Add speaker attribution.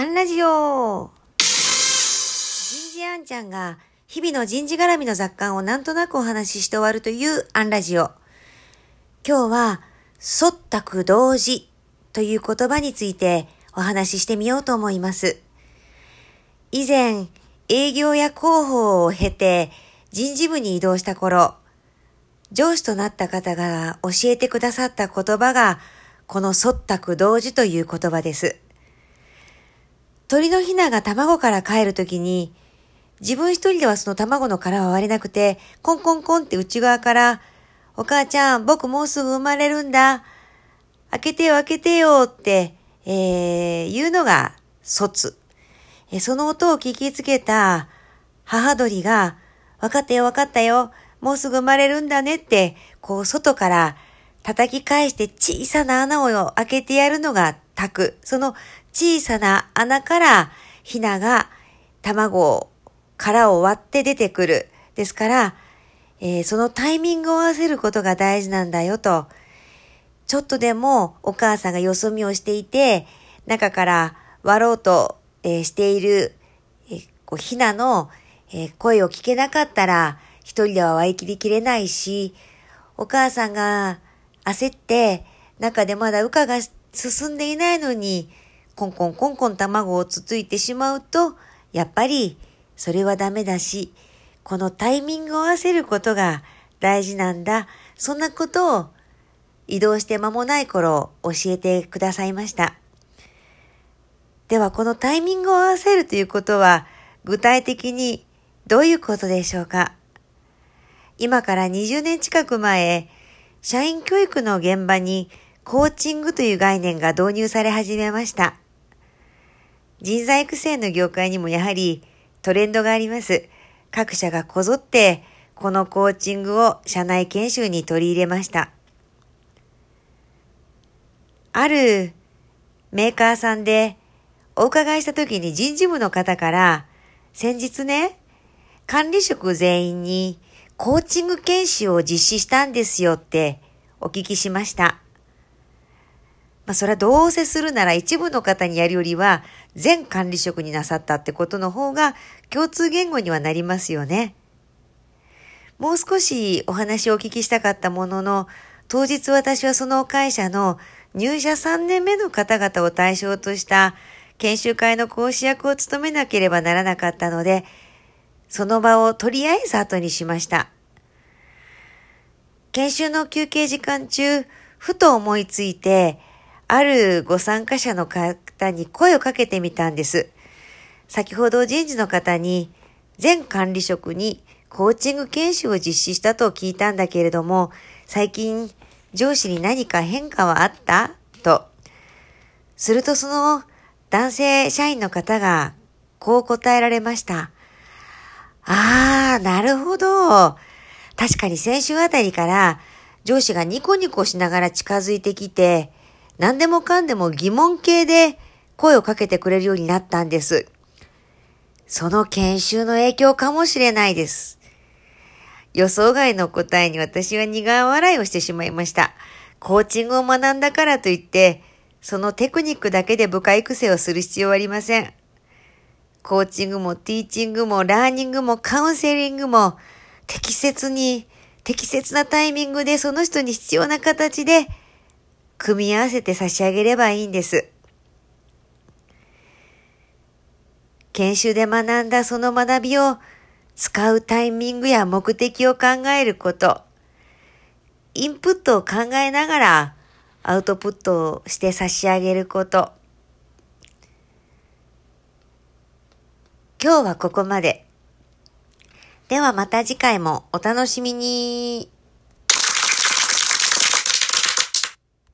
Speaker 1: アンラジオ人事アンちゃんが日々の人事絡みの雑感をなんとなくお話しして終わるというアンラジオ。今日は、忖度同時という言葉についてお話ししてみようと思います。以前、営業や広報を経て人事部に移動した頃、上司となった方が教えてくださった言葉が、この忖度同時という言葉です。鳥のヒナが卵から帰るときに、自分一人ではその卵の殻は割れなくて、コンコンコンって内側から、お母ちゃん、僕もうすぐ生まれるんだ。開けてよ、開けてよって、えー、言うのが卒。えその音を聞きつけた母鳥が、分かったよ、分かったよ。もうすぐ生まれるんだねって、こう外から叩き返して小さな穴を開けてやるのが炊く。その小さな穴からヒナが卵を、殻を割って出てくる。ですから、えー、そのタイミングを合わせることが大事なんだよと。ちょっとでもお母さんがよそ見をしていて、中から割ろうと、えー、している、えー、こうヒナの、えー、声を聞けなかったら、一人では割り切りきれないし、お母さんが焦って中でまだ羽化が進んでいないのに、コンコンコンコン卵をつついてしまうと、やっぱりそれはダメだし、このタイミングを合わせることが大事なんだ。そんなことを移動して間もない頃教えてくださいました。ではこのタイミングを合わせるということは具体的にどういうことでしょうか？今から20年近く前、社員教育の現場にコーチングという概念が導入され始めました。人材育成の業界にもやはりトレンドがあります。各社がこぞってこのコーチングを社内研修に取り入れました。あるメーカーさんでお伺いした時に人事部の方から先日ね、管理職全員にコーチング研修を実施したんですよってお聞きしました。まあ、それはどうせするなら一部の方にやるよりは全管理職になさったってことの方が共通言語にはなりますよね。もう少しお話をお聞きしたかったものの、当日私はその会社の入社3年目の方々を対象とした研修会の講師役を務めなければならなかったので、その場をとりあえず後にしました。研修の休憩時間中、ふと思いついて、あるご参加者の方に声をかけてみたんです。先ほど人事の方に、全管理職にコーチング研修を実施したと聞いたんだけれども、最近上司に何か変化はあった？と。するとその男性社員の方がこう答えられました。ああ、なるほど。確かに先週あたりから上司がニコニコしながら近づいてきて、何でもかんでも疑問形で声をかけてくれるようになったんです。その研修の影響かもしれないです。予想外の答えに私は苦笑いをしてしまいました。コーチングを学んだからといって、そのテクニックだけで部下育成をする必要はありません。コーチングもティーチングもラーニングもカウンセリングも適切に、適切なタイミングでその人に必要な形で組み合わせて差し上げればいいんです。研修で学んだその学びを使うタイミングや目的を考えること、インプットを考えながらアウトプットをして差し上げること、今日はここまで。ではまた次回もお楽しみに。